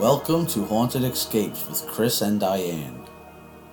Welcome to Haunted Escapes with Chris and Diane.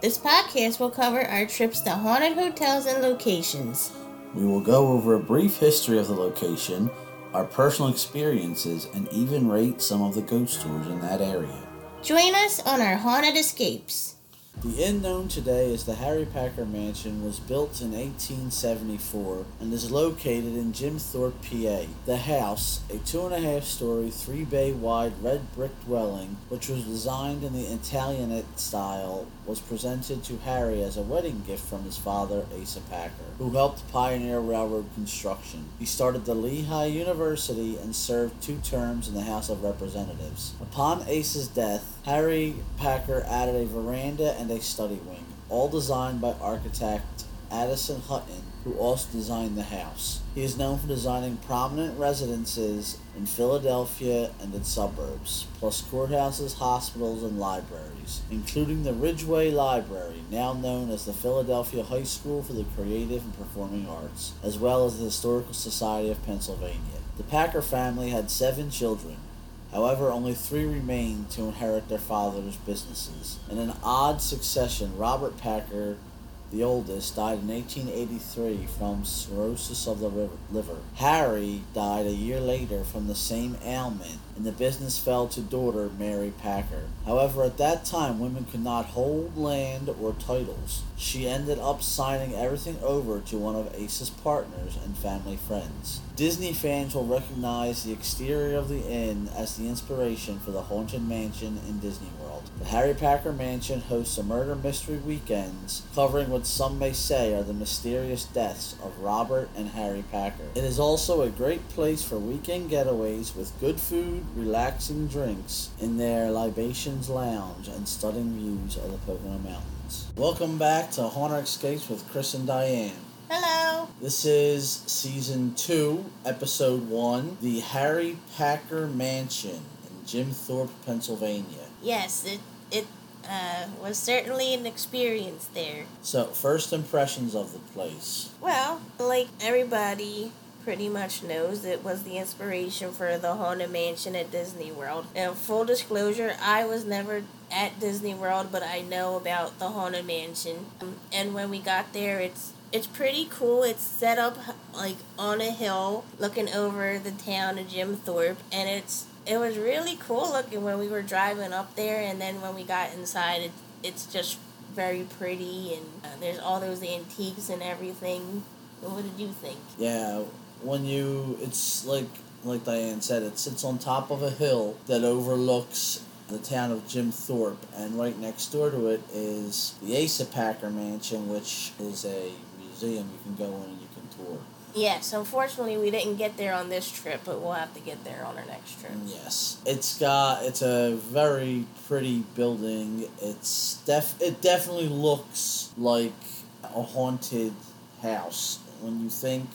This podcast will cover our trips to haunted hotels and locations. We will go over a brief history of the location, our personal experiences, and even rate some of the ghost tours in that area. Join us on our haunted escapes. The inn known today as the Harry Packer Mansion was built in 1874 and is located in Jim Thorpe, PA. The house, a two and a half story, three bay wide red brick dwelling, which was designed in the Italianate style, was presented to Harry as a wedding gift from his father, Asa Packer, who helped pioneer railroad construction. He started the Lehigh University and served two terms in the House of Representatives. Upon Asa's death, Harry Packer added a veranda and a study wing, all designed by architect Addison Hutton, who also designed the house. He is known for designing prominent residences in Philadelphia and its suburbs, plus courthouses, hospitals, and libraries, including the Ridgway Library, now known as the Philadelphia High School for the Creative and Performing Arts, as well as the Historical Society of Pennsylvania. The Packer family had seven children, However, only three remained to inherit their father's businesses. In an odd succession, Robert Packer, the oldest, died in 1883 from cirrhosis of the liver. Harry died a year later from the same ailment, and the business fell to daughter Mary Packer. However, at that time, women could not hold land or titles. She ended up signing everything over to one of Asa's partners and family friends. Disney fans will recognize the exterior of the inn as the inspiration for the Haunted Mansion in Disney World. The Harry Packer Mansion hosts a murder mystery weekends covering what some may say are the mysterious deaths of Robert and Harry Packer. It is also a great place for weekend getaways with good food, relaxing drinks in their libations lounge, and stunning views of the Pocono Mountains. Welcome back to Haunted Escapes with Chris and Diane. Hello. This is season two, episode one, the Harry Packer Mansion in Jim Thorpe, Pennsylvania. Yes, it it uh, was certainly an experience there. So, first impressions of the place. Well, like everybody pretty much knows, it was the inspiration for the Haunted Mansion at Disney World. And full disclosure, I was never at Disney World, but I know about the Haunted Mansion. Um, and when we got there, it's it's pretty cool. It's set up like on a hill looking over the town of Jim Thorpe and it's it was really cool looking when we were driving up there and then when we got inside it, it's just very pretty and uh, there's all those antiques and everything. What did you think? Yeah, when you it's like like Diane said, it sits on top of a hill that overlooks the town of Jim Thorpe, and right next door to it is the Asa Packer Mansion, which is a museum you can go in and you can tour. Yes, unfortunately we didn't get there on this trip, but we'll have to get there on our next trip. Yes, it's got it's a very pretty building. It's def it definitely looks like a haunted house. When you think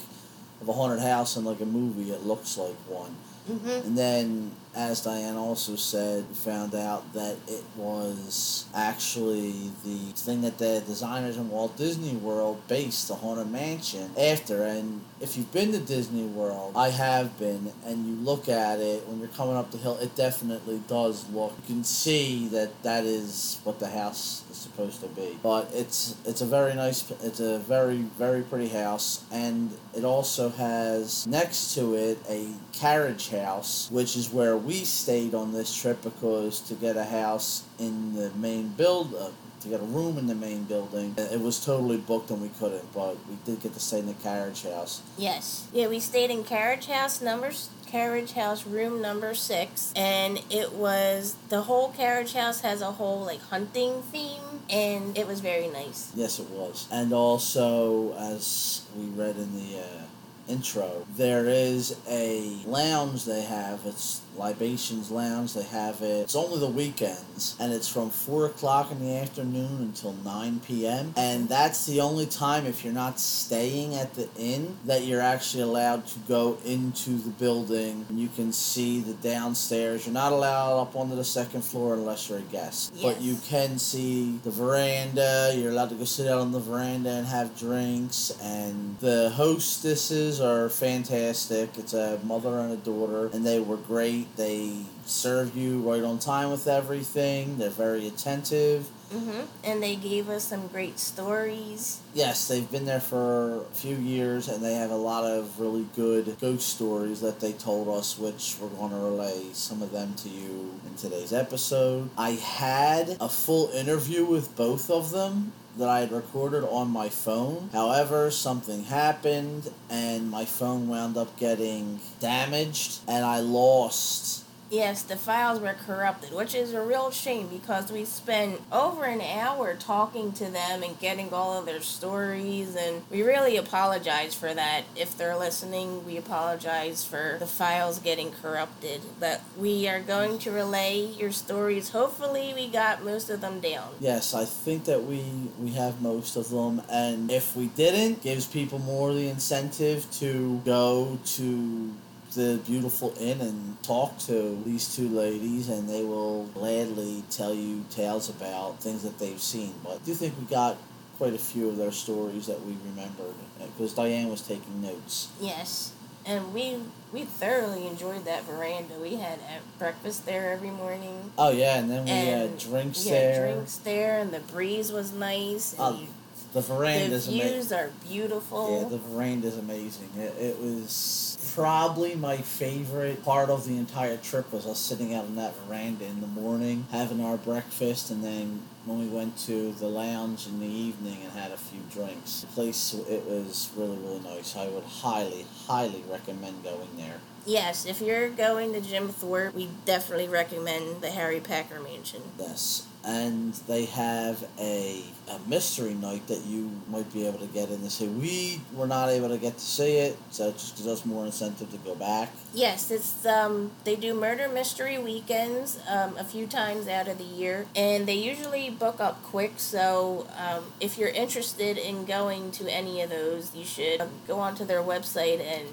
of a haunted house in like a movie, it looks like one. Mm-hmm. And then, as Diane also said, found out that it was actually the thing that the designers in Walt Disney World based the Haunted Mansion after. And if you've been to Disney World, I have been, and you look at it when you're coming up the hill, it definitely does look. You can see that that is what the house is supposed to be. But it's it's a very nice, it's a very very pretty house, and it also has next to it a carriage house, which is where we stayed on this trip because to get a house in the main build, uh, to get a room in the main building, it was totally booked and we couldn't, but we did get to stay in the carriage house. Yes. Yeah, we stayed in carriage house numbers carriage house room number six and it was the whole carriage house has a whole like hunting theme and it was very nice yes it was and also as we read in the uh, intro there is a lounge they have. It's libations lounge they have it. It's only the weekends and it's from 4 o'clock in the afternoon until 9 p.m and that's the only time if you're not staying at the inn that you're actually allowed to go into the building. And you can see the downstairs. You're not allowed up onto the second floor unless you're a guest. Yes. but you can see the veranda. You're allowed to go sit out on the veranda and have drinks. And the hostesses are fantastic. It's a mother and a daughter and they were great they serve you right on time with everything. They're very attentive. hmm And they gave us some great stories. Yes, they've been there for a few years and they have a lot of really good ghost stories that they told us, which we're going to relay some of them to you in today's episode. I had a full interview with both of them that I had recorded on my phone. However, something happened and my phone wound up getting damaged and I lost Yes, the files were corrupted, which is a real shame because we spent over an hour talking to them and getting all of their stories, and we really apologize for that. If they're listening, we apologize for the files getting corrupted. But we are going to relay your stories. Hopefully, we got most of them down. Yes, I think that we we have most of them, and if we didn't, gives people more the incentive to go to the beautiful inn and talk to these two ladies, and they will gladly tell you tales about things that they've seen. But I do think we got quite a few of their stories that we remembered because Diane was taking notes. Yes. And we we thoroughly enjoyed that veranda. We had uh, breakfast there every morning. Oh yeah, and then we and had drinks we there. drinks there, and the breeze was nice. And Oh, you- The the veranda's amazing. views are beautiful. Yeah, the veranda is amazing. It, it was probably my favorite part of the entire trip was us sitting out on that veranda in the morning, having our breakfast, and then when we went to the lounge in the evening and had a few drinks. The place, it was really, really nice. I would highly, highly recommend going there. Yes, if you're going to Jim Thorpe, we definitely recommend the Harry Packer Mansion. Yes. And they have a, a mystery night that you might be able to get in to see. We were not able to get to see it, so it just gives us more incentive to go back. Yes, it's um they do murder mystery weekends um, a few times out of the year, and they usually book up quick. So um, if you're interested in going to any of those, you should um, go onto their website and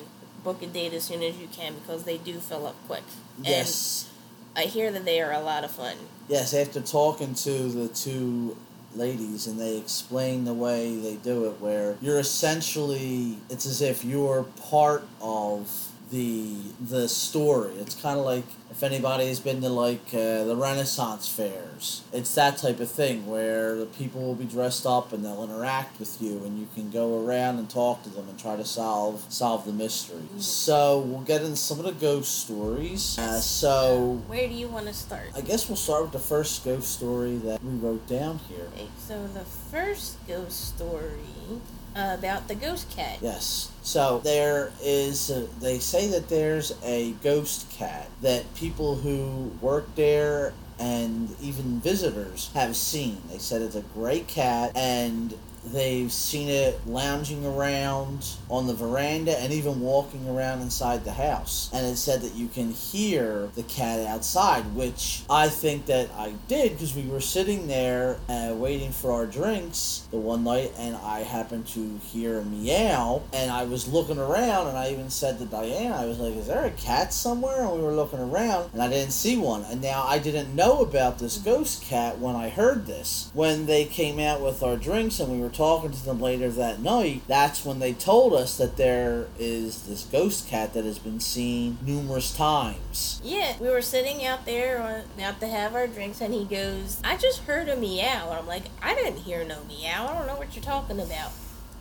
book a date as soon as you can because they do fill up quick. Yes. I hear that they are a lot of fun. Yes, after talking to the two ladies and they explain the way they do it where you're essentially it's as if you're part of the the story. It's kind of like if anybody has been to like uh, the Renaissance fairs. It's that type of thing where the people will be dressed up and they'll interact with you and you can go around and talk to them and try to solve solve the mystery. So we'll get into some of the ghost stories. Uh, so Where do you want to start? I guess we'll start with the first ghost story that we wrote down here. Okay, so the first ghost story about the ghost cat. Yes. So there is, a, they say that there's a ghost cat that people who work there and even visitors have seen. They said it's a gray cat and they've seen it lounging around on the veranda and even walking around inside the house. And it said that you can hear the cat outside, which I think that I did because we were sitting there uh, waiting for our drinks the one night and I happened to hear a meow and I was looking around and I even said to Diane, I was like, is there a cat somewhere? And we were looking around and I didn't see one. And now I didn't know about this ghost cat when I heard this. When they came out with our drinks and we were talking to them later that night, that's when they told us that there is this ghost cat that has been seen numerous times. Yeah, we were sitting out there on, out to have our drinks, and he goes, "I just heard a meow," and I'm like, "I didn't hear no meow. I don't know what you're talking about."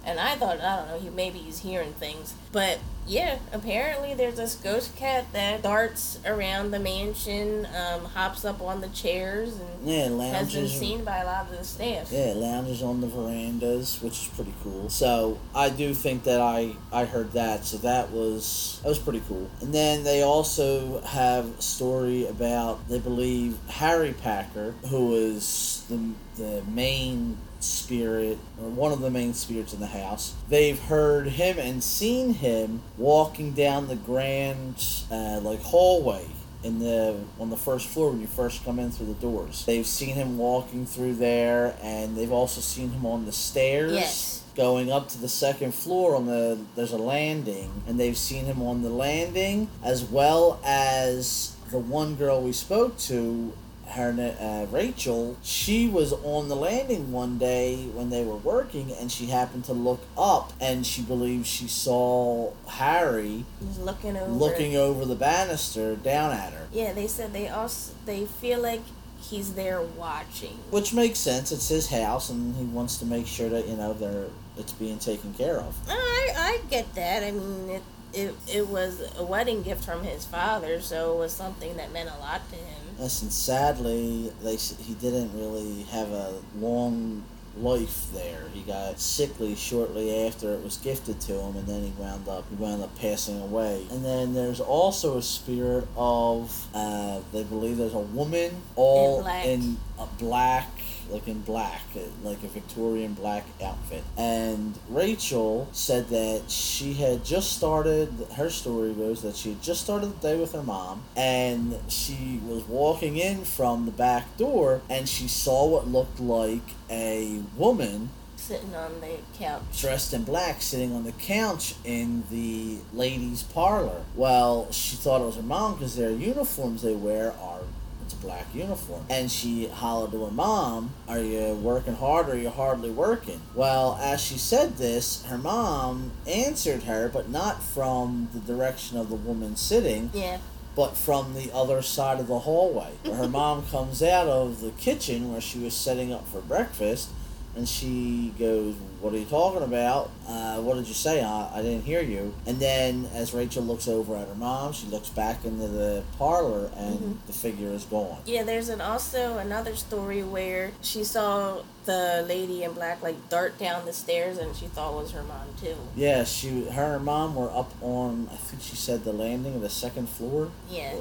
And I thought, I don't know, he maybe he's hearing things, but yeah, apparently there's this ghost cat that darts around the mansion, um, hops up on the chairs, and Yeah, has been seen by a lot of the staff. Yeah, lounges on the verandas, which is pretty cool. So I do think that I I heard that, so that was that was pretty cool. And then they also have a story about they believe Harry Packer, who is the the main spirit or one of the main spirits in the house. They've heard him and seen him walking down the grand uh, like hallway in the on the first floor when you first come in through the doors. They've seen him walking through there, and they've also seen him on the stairs. Yes. Going up to the second floor on the there's a landing, and they've seen him on the landing as well as the one girl we spoke to her uh, Rachel, she was on the landing one day when they were working, and she happened to look up, and she believes she saw Harry He's looking over. looking over the banister down at her. Yeah, they said they also they feel like he's there watching. Which makes sense. It's his house, and he wants to make sure that you know they're it's being taken care of. I I get that. I mean, it it it was a wedding gift from his father, so it was something that meant a lot to him. Listen, sadly, they he didn't really have a long life there. He got sickly shortly after it was gifted to him, and then he wound up he wound up passing away. And then there's also a spirit of uh, they believe there's a woman all In black. in a black. Like in black, like a Victorian black outfit. And Rachel said that she had just started, her story goes that she had just started the day with her mom, and she was walking in from the back door, and she saw what looked like a woman Sitting on the couch. dressed in black sitting on the couch in the ladies' parlor. Well, she thought it was her mom because their uniforms they wear are it's a black uniform. And she hollered to her mom, Are you working hard or are you hardly working? Well, as she said this, her mom answered her, but not from the direction of the woman sitting, Yeah. but from the other side of the hallway. Her mom comes out of the kitchen where she was setting up for breakfast, and she goes, "What are you talking about? Uh, what did you say? I, I didn't hear you." And then, as Rachel looks over at her mom, she looks back into the parlor, and Mhm. the figure is gone. Yeah, there's an also another story where she saw the lady in black like dart down the stairs and she thought it was her mom too. Yeah, she, her and her mom were up on, I think she said the landing of the second floor. Yeah.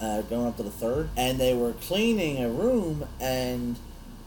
uh, going up to the third, and they were cleaning a room, and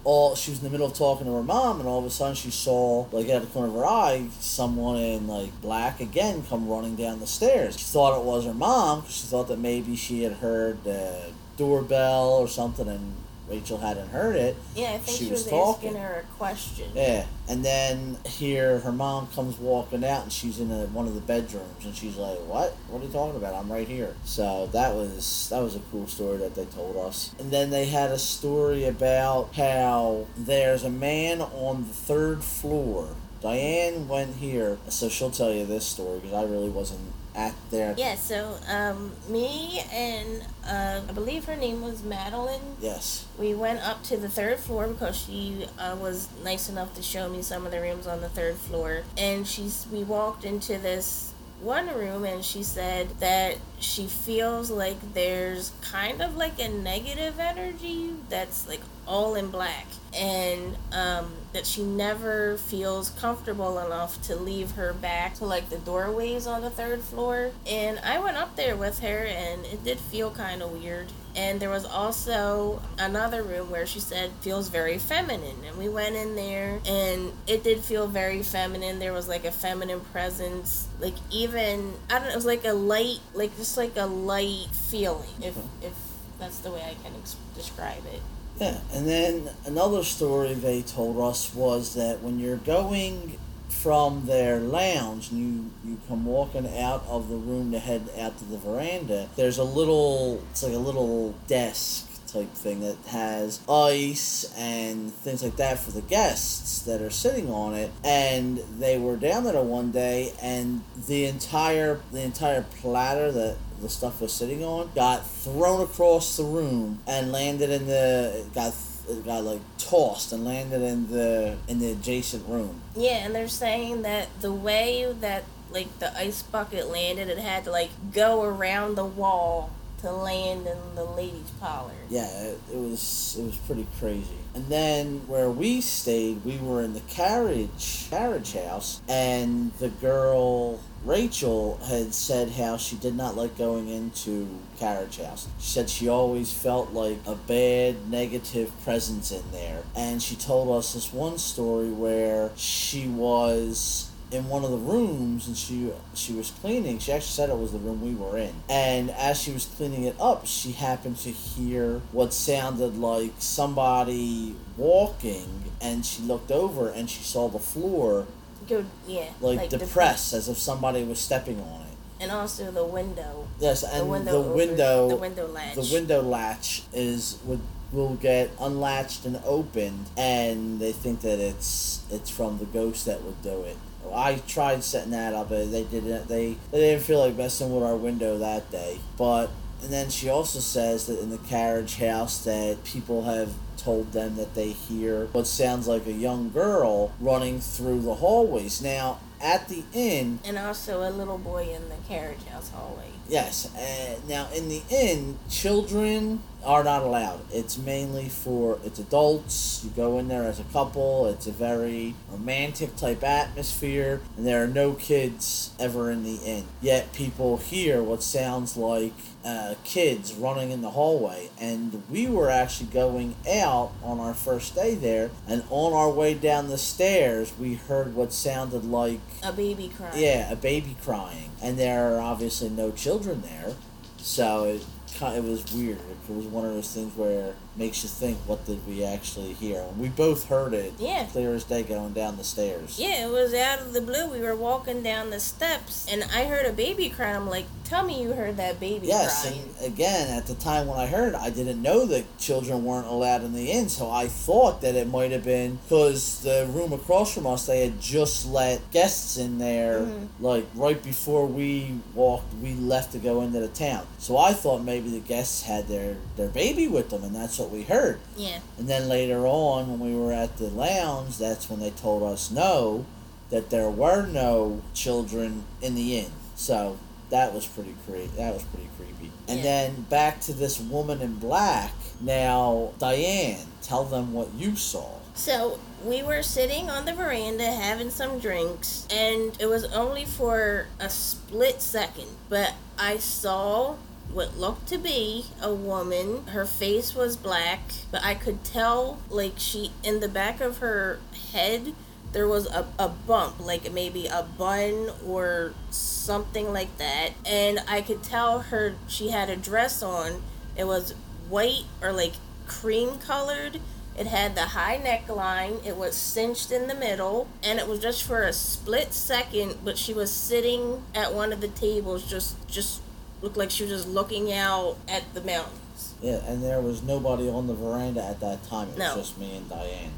all she was in the middle of talking to her mom, and all of a sudden she saw, like out of the corner of her eye, someone in like black again come running down the stairs. She thought it was her mom she thought that maybe she had heard the doorbell or something, and Rachel hadn't heard it. Yeah, I think She she, was was, talking. asking her a question. Yeah, and then here her mom comes walking out, and she's in a, one of the bedrooms, and she's like, "What? What are you talking about? I'm right here." So that was that was a cool story that they told us. And then they had a story about how there's a man on the third floor. Diane went here, so she'll tell you this story because I really wasn't at there. Yeah, so um, me and uh, I believe her name was Madeline. Yes. We went up to the third floor because she uh, was nice enough to show me some of the rooms on the third floor, and she's we walked into this one room and she said that she feels like there's kind of like a negative energy that's like all in black. And um, that she never feels comfortable enough to leave her back to like the doorways on the third floor. And i went up there with her and it did feel kind of weird. And there was also another room where she said feels very feminine. And we went in there and it did feel very feminine. There was like a feminine presence. Like even i don't know it was like a light like just like a light feeling if mm-hmm. if that's the way i can ex- describe it. Yeah, and then another story they told us was that when you're going from their lounge and you, you come walking out of the room to head out to the veranda, there's a little, it's like a little desk type thing that has ice and things like that for the guests that are sitting on it. And they were down there one day and the entire the entire platter that the stuff was sitting on got thrown across the room and landed in the got it got like tossed and landed in the in the adjacent room. Yeah, and they're saying that the way that like the ice bucket landed, it had to like go around the wall to land in the ladies' parlor. yeah it, it was it was pretty crazy and then where we stayed we were in the carriage carriage house and the girl Rachel had said how she did not like going into carriage house. She said she always felt like a bad negative presence in there. And she told us this one story where she was in one of the rooms and she she was cleaning. She actually said it was the room we were in. And as she was cleaning it up, she happened to hear what sounded like somebody walking and she looked over and she saw the floor Go, yeah, like, the- depressed as if somebody was stepping on it. and also the window, Yes, the and window, the window, the window latch. the window latch is would will get unlatched and opened, and they think that it's it's from the ghost that would do it. I tried setting that up, but they didn't. They they didn't feel like messing with our window that day. But and then she also says that in the carriage house that people have told them that they hear what sounds like a young girl running through the hallways. Now at the inn, And also a little boy in the carriage house hallway. Yes. Uh, now, in the inn, children are not allowed. It's mainly for it's adults. You go in there as a couple. It's a very romantic type atmosphere, and there are no kids ever in the inn. Yet people hear what sounds like uh, kids running in the hallway, and we were actually going out on our first day there, and on our way down the stairs, we heard what sounded like A baby crying. yeah, a baby crying, and there are obviously no children there, so it it was weird. It was one of those things where makes you think, what did we actually hear? And we both heard it, Yeah. clear as day, going down the stairs. Yeah, it was out of the blue. We were walking down the steps, and I heard a baby cry. I'm like, "Tell me you heard that baby Yes, crying." and again, at the time when I heard it, I didn't know that children weren't allowed in the inn, so I thought that it might have been because the room across from us, they had just let guests in there, Mhm. like right before we walked, we left to go into the town. So I thought maybe the guests had their, their baby with them, and that's what we heard. Yeah. And then later on, when we were at the lounge, that's when they told us no, that there were no children in the inn. So that was pretty creepy. That was pretty creepy. And Yeah. then back to this woman in black. Now, Diane, tell them what you saw. So we were sitting on the veranda having some drinks, and it was only for a split second, but I saw what looked to be a woman. Her face was black, but I could tell, like, she, in the back of her head, there was a, a bump, like maybe a bun or something like that. And I could tell her she had a dress on. It was white or like cream colored. It had the high neckline. It was cinched in the middle. And it was just for a split second, but she was sitting at one of the tables, just, just looked like she was just looking out at the mountains. Yeah, and there was nobody on the veranda at that time. It No. was just me and Diane.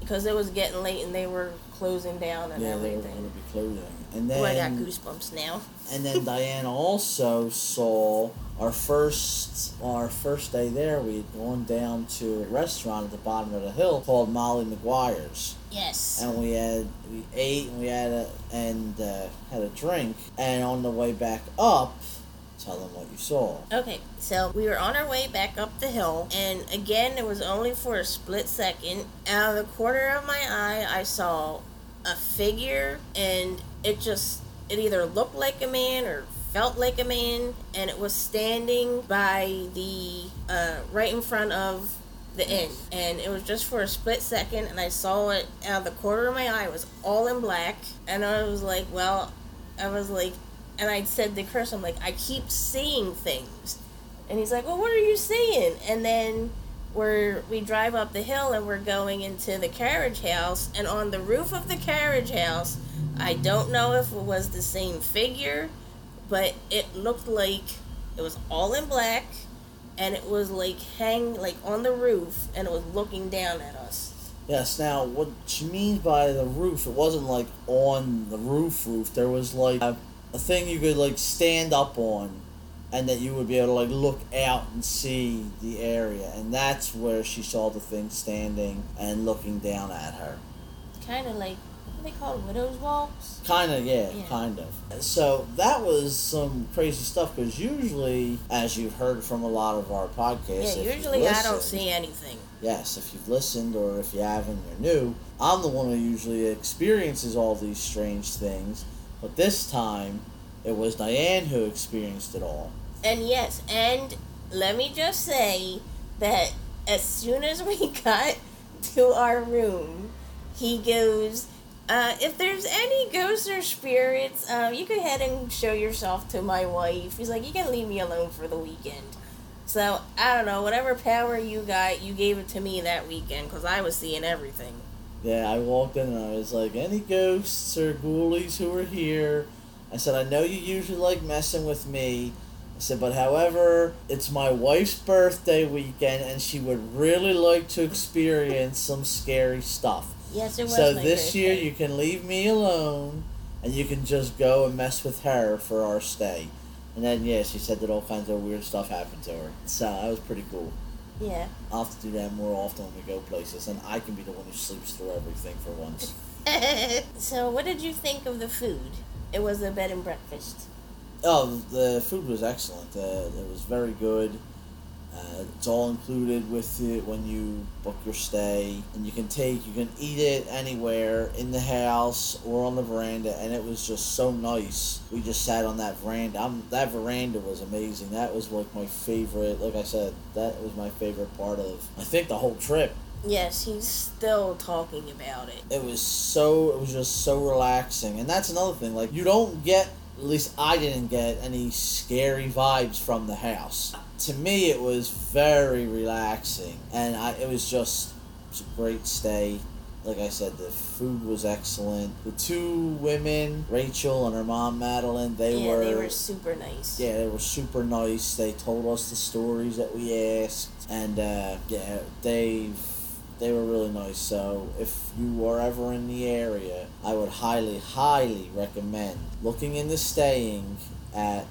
Because it was getting late and they were closing down and yeah, they were going to be closing. And Oh, I got goosebumps now. And then Diane also saw our first our first day there. We had gone down to a restaurant at the bottom of the hill called Molly Maguire's, Yes. and we had we ate and we had a and uh, had a drink. And on the way back up, tell them what you saw. Okay, so we were on our way back up the hill, and again, it was only for a split second. Out of the corner of my eye, I saw a figure, and it just, it either looked like a man or felt like a man, and it was standing by the, uh, right in front of the inn. And it was just for a split second, and I saw it out of the corner of my eye. It was all in black, and I was like, well, I was like, and I said to Chris, I'm like, I keep seeing things. And he's like, Well, what are you seeing? And then we're we drive up the hill and we're going into the carriage house and on the roof of the carriage house, I don't know if it was the same figure, but it looked like it was all in black and it was like hang like on the roof and it was looking down at us. Yes. Now, what she means by the roof, it wasn't like on the roof. Roof. There was like a, a thing you could like stand up on, and that you would be able to like look out and see the area, and that's where she saw the thing standing and looking down at her. Kind of like what they call it, widow's walks? Kind of, yeah, Yeah. kind of. So that was some crazy stuff because usually, as you've heard from a lot of our podcasts, Yeah, usually I don't see anything. Yes, if you've listened or if you haven't, you're new. I'm the one who usually experiences all these strange things, but this time it was Diane who experienced it all. And yes, and let me just say that as soon as we got to our room, he goes, uh, if there's any ghosts or spirits, uh, you go ahead and show yourself to my wife. He's like, you can leave me alone for the weekend. So, I don't know, whatever power you got, you gave it to me that weekend because I was seeing everything. Yeah, I walked in and I was like, any ghosts or ghoulies who are here? I said, I know you usually like messing with me. I said, but however, it's my wife's birthday weekend, and she would really like to experience some scary stuff. Yes, it was. So this year, you can leave me alone, and you can just go and mess with her for our stay. And then, yeah, she said that all kinds of weird stuff happened to her. So that was pretty cool. Yeah. I'll have to do that more often when we go places, and I can be the one who sleeps through everything for once. so, what did you think of the food? It was a bed and breakfast. Oh, the food was excellent. Uh, it was very good. Uh, it's all included with it when you book your stay, and you can take, you can eat it anywhere in the house or on the veranda, and it was just so nice. We just sat on that veranda. I'm, that veranda was amazing. That was like my favorite. Like I said, that was my favorite part of. I think the whole trip. Yes, he's still talking about it. it was so it was just so relaxing and that's another thing like you don't get at least i didn't get any scary vibes from the house to me it was very relaxing and I, it was just a great stay like i said the food was excellent the two women rachel and her mom madeline they yeah, were they were super nice. yeah, they were super nice. They told us the stories that we asked, and uh, yeah, they they were really nice. So if you are ever in the area, I would highly, highly recommend looking into staying at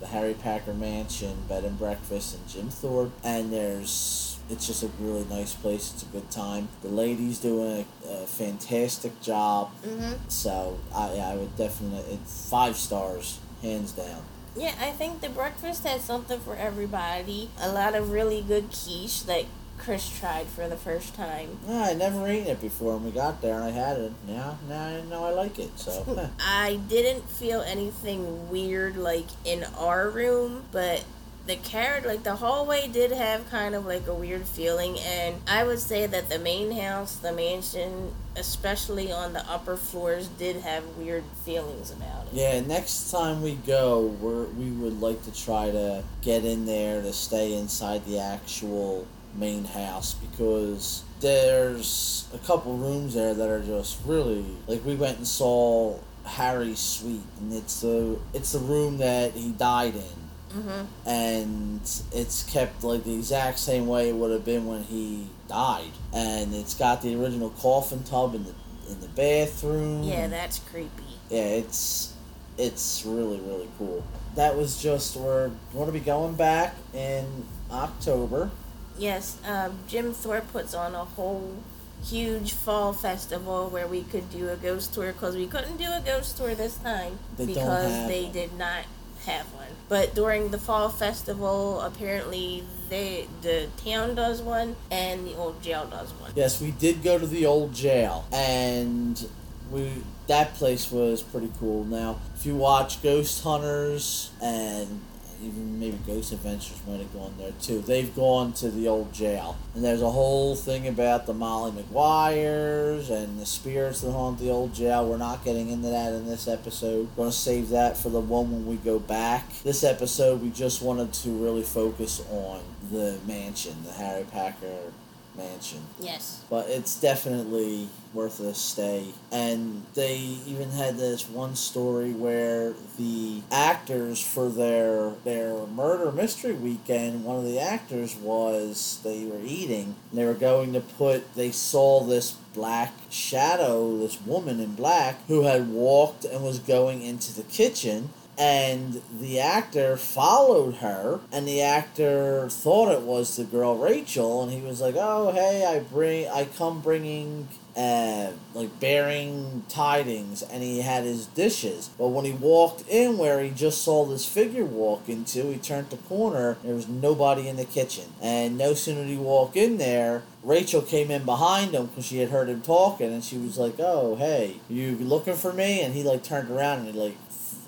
the Harry Packer Mansion Bed and Breakfast in Jim Thorpe. And there's it's just a really nice place. It's a good time. The ladies doing a, a fantastic job. hmm So I I would definitely it's five stars hands down. Yeah, I think the breakfast had something for everybody. A lot of really good quiche that Chris tried for the first time. Yeah, I never eaten it before, and we got there and I had it. Now, now I know I like it. So, I didn't feel anything weird like in our room, but the carrot like the hallway did have kind of like a weird feeling and I would say that the main house, the mansion, especially on the upper floors did have weird feelings about it. yeah, next time we go, we're we would like to try to get in there to stay inside the actual main house because there's a couple rooms there that are just really like we went and saw Harry's suite, and it's the it's the room that he died in. Mhm. and it's kept like the exact same way it would have been when he died. And it's got the original coffin tub in the in the bathroom. Yeah, that's creepy. yeah, it's it's really really cool. That was just we're going to be going back in October. Yes, um, Jim Thorpe puts on a whole huge fall festival where we could do a ghost tour because we couldn't do a ghost tour this time They because they one. did not have one. But during the fall festival, apparently they the town does one and the old jail does one. Yes, we did go to the old jail, and we that place was pretty cool. Now, if you watch Ghost Hunters and even maybe Ghost Adventures might have gone there too. They've gone to the old jail, and there's a whole thing about the Molly Maguires and the spirits that haunt the old jail. We're not getting into that in this episode. We're gonna save that for the one when we go back. This episode, we just wanted to really focus on the mansion, the Harry Packer mansion Yes. but it's definitely worth a stay. And they even had this one story where the actors for their their murder mystery weekend, one of the actors was they were eating. And they were going to put. They saw this black shadow, this woman in black, who had walked and was going into the kitchen and the actor followed her and the actor thought it was the girl rachel and he was like oh hey i bring i come bringing uh, like bearing tidings and he had his dishes but when he walked in where he just saw this figure walk into he turned the corner there was nobody in the kitchen and no sooner did he walk in there Rachel came in behind him because she had heard him talking, and she was like, "Oh, hey, you looking for me?" And he like turned around and he like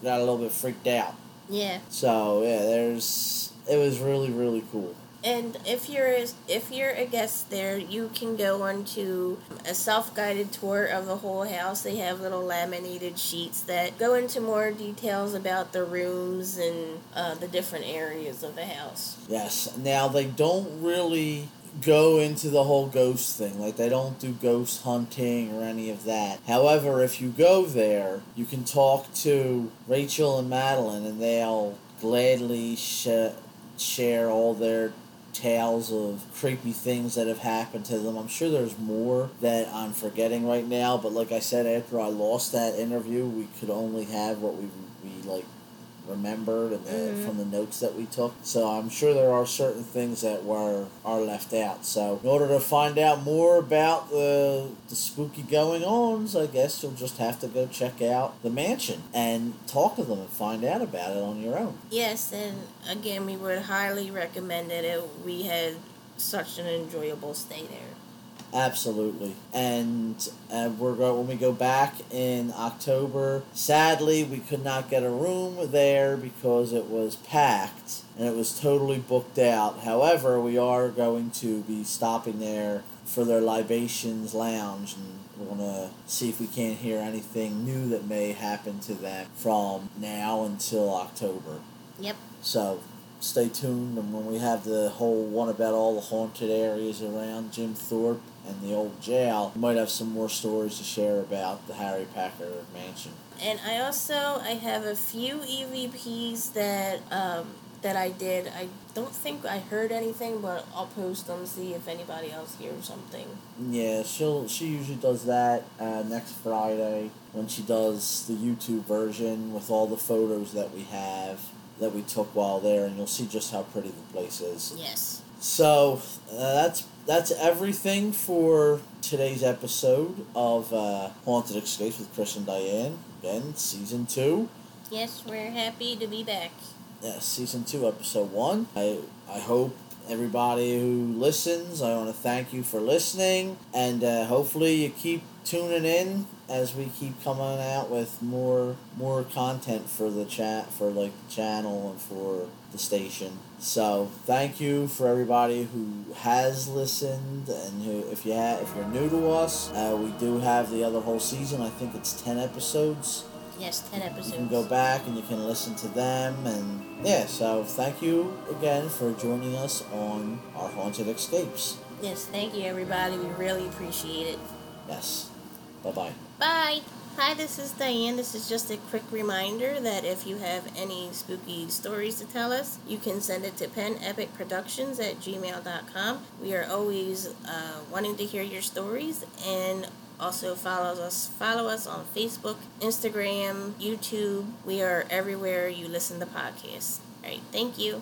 got a little bit freaked out. Yeah. So yeah, there's it was really really cool. And if you're if you're a guest there, you can go on to a self-guided tour of the whole house. They have little laminated sheets that go into more details about the rooms and uh, the different areas of the house. Yes. Now they don't really go into the whole ghost thing. Like they don't do ghost hunting or any of that. However, if you go there, you can talk to Rachel and Madeline and they'll gladly sh- share all their tales of creepy things that have happened to them. I'm sure there's more that I'm forgetting right now, but like I said, after I lost that interview, we could only have what we we like remembered and the, Mhm. from the notes that we took. So I'm sure there are certain things that were are left out. So in order to find out more about the the spooky going ons, I guess you'll just have to go check out the mansion and talk to them and find out about it on your own. Yes, and again, we would highly recommend it we had such an enjoyable stay there. Absolutely, and uh, we're go when we go back in October. Sadly, we could not get a room there because it was packed and it was totally booked out. However, we are going to be stopping there for their libations lounge, and we're gonna see if we can't hear anything new that may happen to them from now until October. Yep. So stay tuned, and when we have the whole one about all the haunted areas around Jim Thorpe and the old jail, we might have some more stories to share about the Harry Packer mansion. And I also I have a few EVPs that um, that I did. I don't think I heard anything, but I'll post them see if anybody else hears something. Yeah, she'll she usually does that uh, next Friday when she does the YouTube version with all the photos that we have that we took while there, and you'll see just how pretty the place is. Yes. So uh, that's that's everything for today's episode of uh, Haunted Escapes with Chris and Diane. Again, season two. Yes, we're happy to be back. Yeah, season two, episode one. I I hope everybody who listens. I want to thank you for listening, and uh, hopefully you keep tuning in as we keep coming out with more more content for the chat for like the channel and for the station. So thank you for everybody who has listened and who if you ha- if you're new to us, uh, we do have the other whole season. I think it's ten episodes Yes, ten episodes. you can go back and you can listen to them and yeah so thank you again for joining us on our haunted escapes Yes, thank you everybody. We really appreciate it. yes bye bye Bye. Hi, this is Diane. This is just a quick reminder that if you have any spooky stories to tell us, you can send it to penepicproductions at gmail.com. We are always uh, wanting to hear your stories and also follow us follow us on Facebook, Instagram, YouTube. We are everywhere you listen to podcasts. All right, thank you.